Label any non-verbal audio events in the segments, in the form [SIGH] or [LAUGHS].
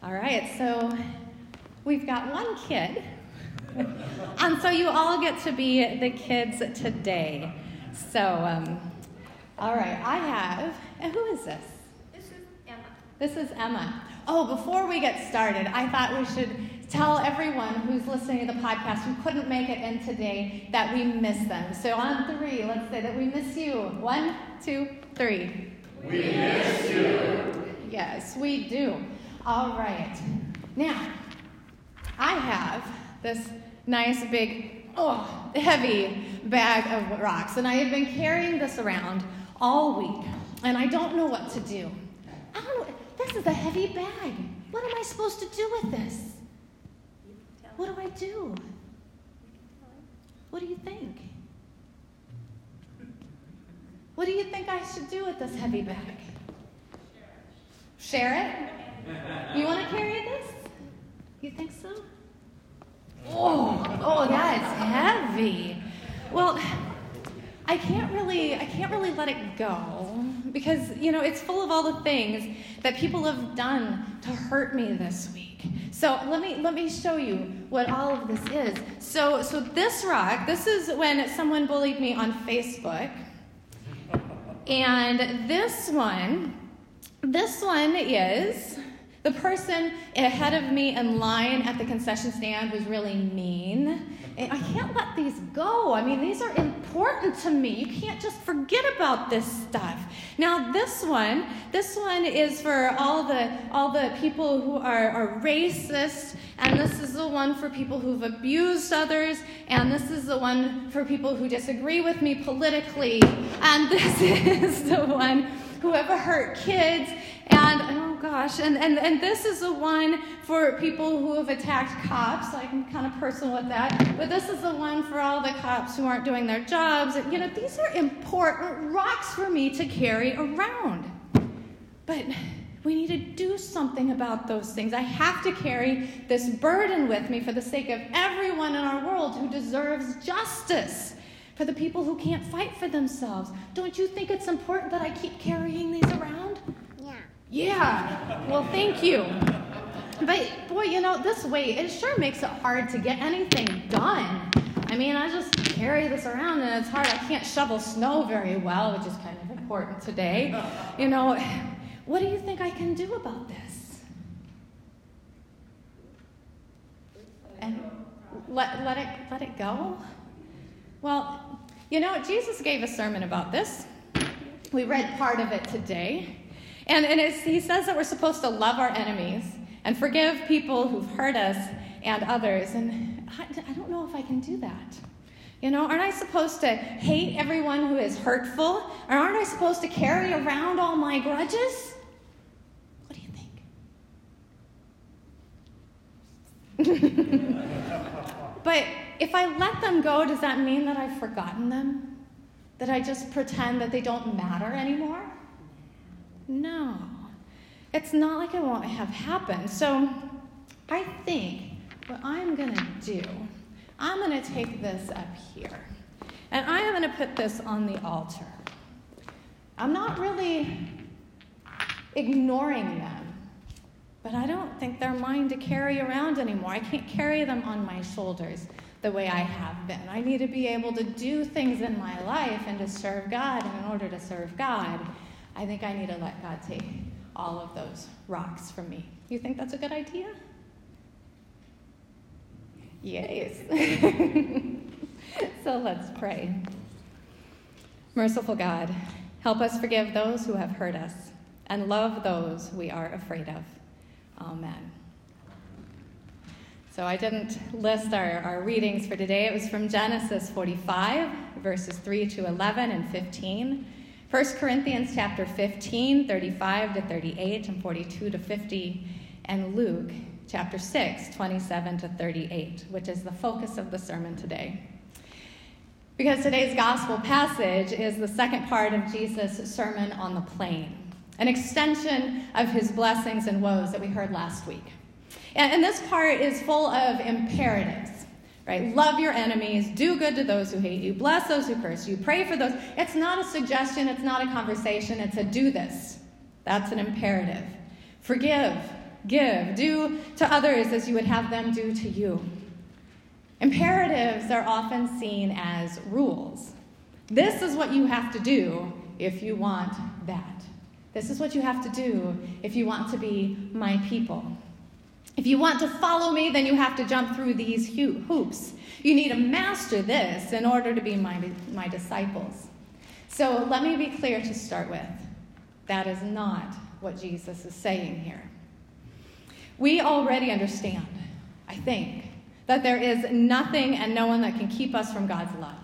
All right, so we've got one kid. and so you all get to be the kids today. So, um, all right, I have, and who is this? This is Emma. This is Emma. Oh, before we get started, I thought we should tell everyone who's listening to the podcast who couldn't make it in today that we miss them. So on three, let's say that we miss you. One, two, three. We miss you. Yes, we do. All right. Now, I have this nice big, oh, heavy bag of rocks, and I have been carrying this around all week, and I don't know what to do. I don't know. This is a heavy bag. What am I supposed to do with this? What do I do? What do you think? What do you think I should do with this heavy bag? Share it? You want to carry this? You think so? Oh, oh, that's heavy. Well, I can't really, I can't really let it go because you know it's full of all the things that people have done to hurt me this week. So let me let me show you what all of this is. So so this rock, this is when someone bullied me on Facebook, and this one, this one is the person ahead of me in line at the concession stand was really mean. I can't let these go. I mean, these are important to me. You can't just forget about this stuff. Now, this one, this one is for all the all the people who are, are racist, and this is the one for people who've abused others, and this is the one for people who disagree with me politically, and [LAUGHS] this is the one who ever hurt kids, and oh gosh, and, and, and this is the one for people who have attacked cops. I'm kind of personal with that. But this is the one for all the cops who aren't doing their jobs. You know, these are important rocks for me to carry around. But we need to do something about those things. I have to carry this burden with me for the sake of everyone in our world who deserves justice for the people who can't fight for themselves. Don't you think it's important that I keep carrying these around? Yeah. Well, thank you. But boy, you know, this weight, it sure makes it hard to get anything done. I mean, I just carry this around and it's hard. I can't shovel snow very well, which is kind of important today. You know, what do you think I can do about this? And let, let, it, let it go? Well, you know, Jesus gave a sermon about this. We read part of it today. And, and he says that we're supposed to love our enemies and forgive people who've hurt us and others. And I, I don't know if I can do that. You know, aren't I supposed to hate everyone who is hurtful? Or aren't I supposed to carry around all my grudges? What do you think? [LAUGHS] but if I let them go, does that mean that I've forgotten them? That I just pretend that they don't matter anymore? No. It's not like it won't have happened. So I think what I'm going to do, I'm going to take this up here. And I'm going to put this on the altar. I'm not really ignoring them, but I don't think they're mine to carry around anymore. I can't carry them on my shoulders the way I have been. I need to be able to do things in my life and to serve God. And in order to serve God, I think I need to let God take all of those rocks from me. You think that's a good idea? Yes. [LAUGHS] so let's pray. Merciful God, help us forgive those who have hurt us and love those we are afraid of. Amen. So I didn't list our, our readings for today. It was from Genesis 45, verses 3 to 11 and 15. 1 Corinthians chapter 15, 35 to 38 and 42 to 50, and Luke chapter 6, 27 to 38, which is the focus of the sermon today. Because today's gospel passage is the second part of Jesus' sermon on the plain, an extension of his blessings and woes that we heard last week. And, this part is full of imperatives right? Mm-hmm. Love your enemies, do good to those who hate you, bless those who curse you, pray for those. It's not a suggestion, it's not a conversation, it's a do this. That's an imperative. Forgive give, do to others as you would have them do to you. Imperatives are often seen as rules. This is what you have to do if you want that. This is what you have to do if you want to be my people. If you want to follow me, then you have to jump through these hoops. You need to master this in order to be my, my disciples. So let me be clear to start with. That is not what Jesus is saying here. We already understand, I think, that there is nothing and no one that can keep us from God's love.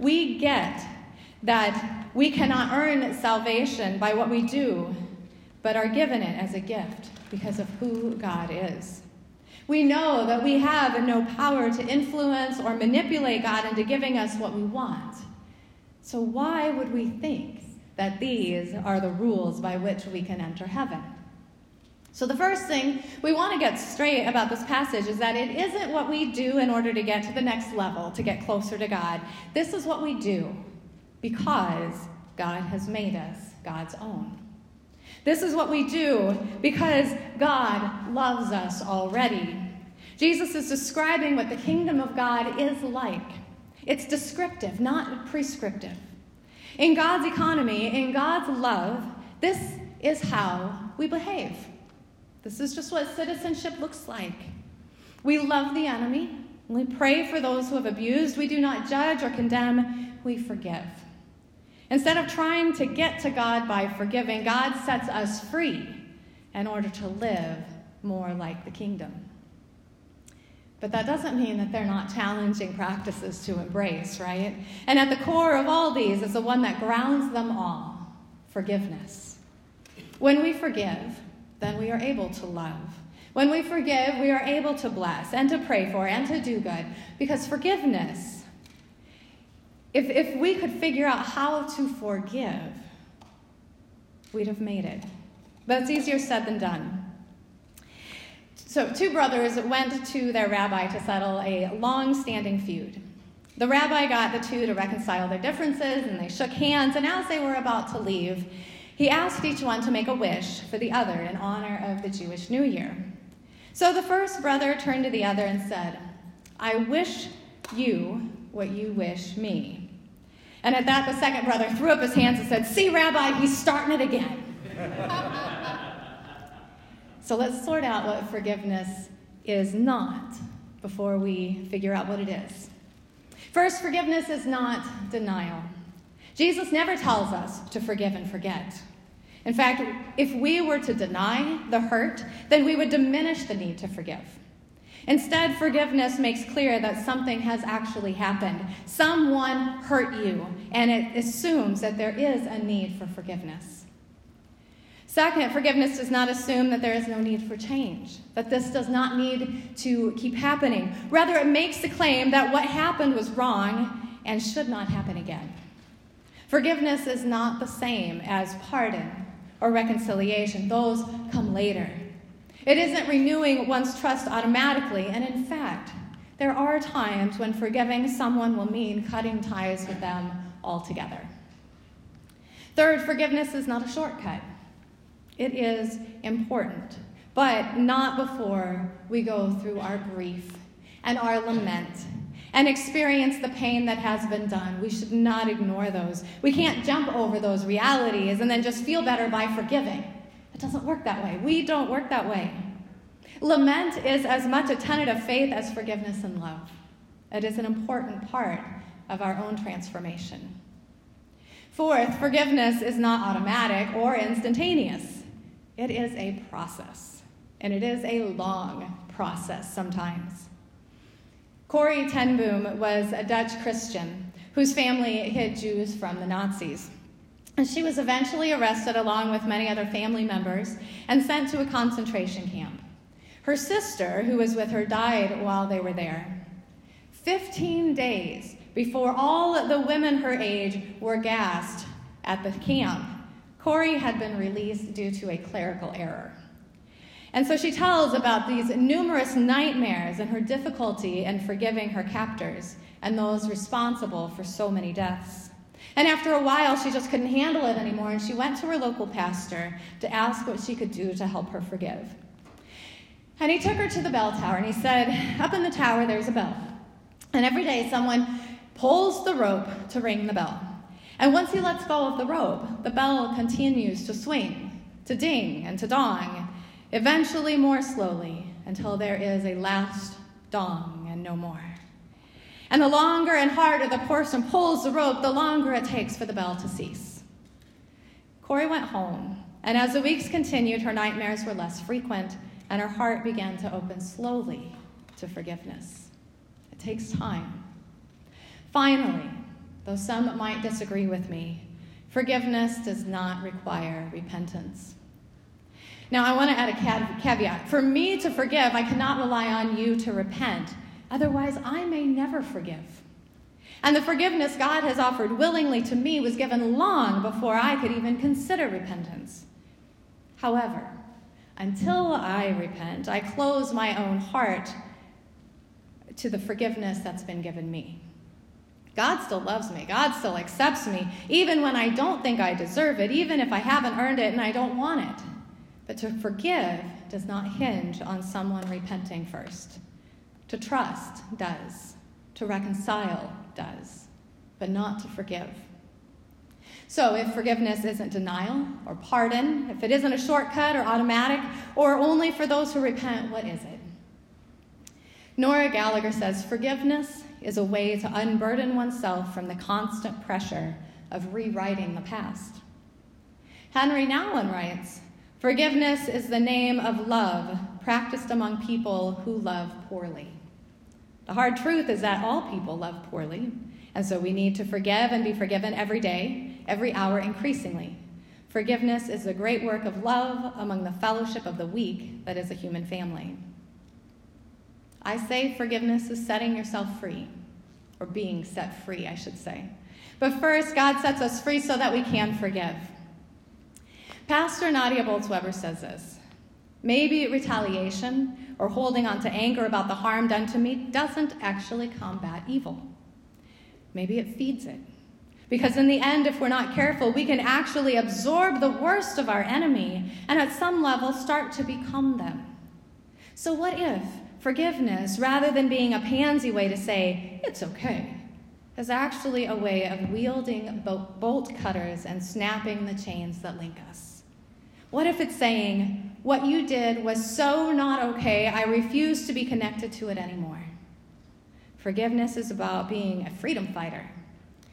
We get that we cannot earn salvation by what we do, but are given it as a gift because of who God is. We know that we have no power to influence or manipulate God into giving us what we want. So, why would we think that these are the rules by which we can enter heaven? So, the first thing we want to get straight about this passage is that it isn't what we do in order to get to the next level, to get closer to God. This is what we do because God has made us God's own. This is what we do because God loves us already. Jesus is describing what the kingdom of God is like. It's descriptive, not prescriptive. In God's economy, in God's love, this is how we behave. This is just what citizenship looks like. We love the enemy. We pray for those who have abused. We do not judge or condemn. We forgive. Instead of trying to get to God by forgiving, God sets us free in order to live more like the kingdom. But that doesn't mean that they're not challenging practices to embrace, right? And at the core of all these is the one that grounds them all forgiveness. When we forgive, then we are able to love. When we forgive, we are able to bless and to pray for and to do good because forgiveness if, if we could figure out how to forgive, we'd have made it. But it's easier said than done. So, two brothers went to their rabbi to settle a long standing feud. The rabbi got the two to reconcile their differences, and they shook hands. And as they were about to leave, he asked each one to make a wish for the other in honor of the Jewish New Year. So the first brother turned to the other and said, I wish you what you wish me. And at that, the second brother threw up his hands and said, See, Rabbi, he's starting it again. so let's sort out what forgiveness is not before we figure out what it is. First, forgiveness is not denial. Jesus never tells us to forgive and forget. In fact, if we were to deny the hurt, then we would diminish the need to forgive. Instead, forgiveness makes clear that something has actually happened. Someone hurt you, and it assumes that there is a need for forgiveness. Second, forgiveness does not assume that there is no need for change, that this does not need to keep happening. Rather, it makes the claim that what happened was wrong and should not happen again. Forgiveness is not the same as pardon or reconciliation, those come later. It isn't renewing one's trust automatically, and in fact, there are times when forgiving someone will mean cutting ties with them altogether. Third, forgiveness is not a shortcut. It is important, but not before we go through our grief and our lament and experience the pain that has been done. We should not ignore those. We can't jump over those realities and then just feel better by forgiving. It doesn't work that way. We don't work that way. Lament is as much a tenet of faith as forgiveness and love. It is an important part of our own transformation. Fourth, forgiveness is not automatic or instantaneous. It is a process, and it is a long process sometimes. Corrie ten Boom was a Dutch Christian whose family hid Jews from the Nazis. And she was eventually arrested along with many other family members and sent to a concentration camp. Her sister, who was with her, died while they were there. Fifteen days before all the women her age were gassed at the camp, Corrie had been released due to a clerical error. And so she tells about these numerous nightmares and her difficulty in forgiving her captors and those responsible for so many deaths. And after a while, she just couldn't handle it anymore, and she went to her local pastor to ask what she could do to help her forgive. And he took her to the bell tower and he said, Up in the tower, there's a bell. And every day, someone pulls the rope to ring the bell. And once he lets go of the rope, the bell continues to swing, to ding, and to dong, eventually more slowly until there is a last dong and no more. And the longer and harder the person pulls the rope, the longer it takes for the bell to cease. Corrie went home, and as the weeks continued, her nightmares were less frequent, and her heart began to open slowly to forgiveness. It takes time. Finally, though some might disagree with me, forgiveness does not require repentance. Now, I want to add a caveat. For me to forgive, I cannot rely on you to repent. Otherwise, I may never forgive. And the forgiveness God has offered willingly to me was given long before I could even consider repentance. However, until I repent, I close my own heart to the forgiveness that's been given me. God still loves me. God still accepts me, even when I don't think I deserve it, even if I haven't earned it and I don't want it. But to forgive does not hinge on someone repenting first. To trust does. To reconcile does. But not to forgive. So, if forgiveness isn't denial or pardon, if it isn't a shortcut or automatic, or only for those who repent, what is it? Nora Gallagher says forgiveness is a way to unburden oneself from the constant pressure of rewriting the past. Henri Nouwen writes Forgiveness is the name of love practiced among people who love poorly. The hard truth is that all people love poorly, and so we need to forgive and be forgiven every day, every hour, increasingly. Forgiveness is the great work of love among the fellowship of the weak that is a human family. I say forgiveness is setting yourself free, or being set free, I should say. But first, God sets us free so that we can forgive. Pastor Nadia Bolz-Weber says this Maybe retaliation or holding on to anger about the harm done to me doesn't actually combat evil. Maybe it feeds it. Because in the end, if we're not careful, we can actually absorb the worst of our enemy and at some level start to become them. So, what if forgiveness, rather than being a pansy way to say, it's okay, is actually a way of wielding bolt cutters and snapping the chains that link us? What if it's saying, what you did was so not okay, I refuse to be connected to it anymore? Forgiveness is about being a freedom fighter.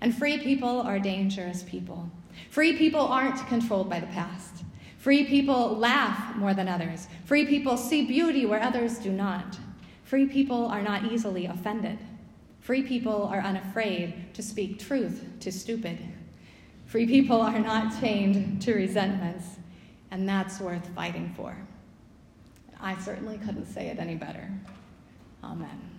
And free people are dangerous people. Free people aren't controlled by the past. Free people laugh more than others. Free people see beauty where others do not. Free people are not easily offended. Free people are unafraid to speak truth to stupid. Free people are not chained to resentments, and that's worth fighting for. I certainly couldn't say it any better. Amen.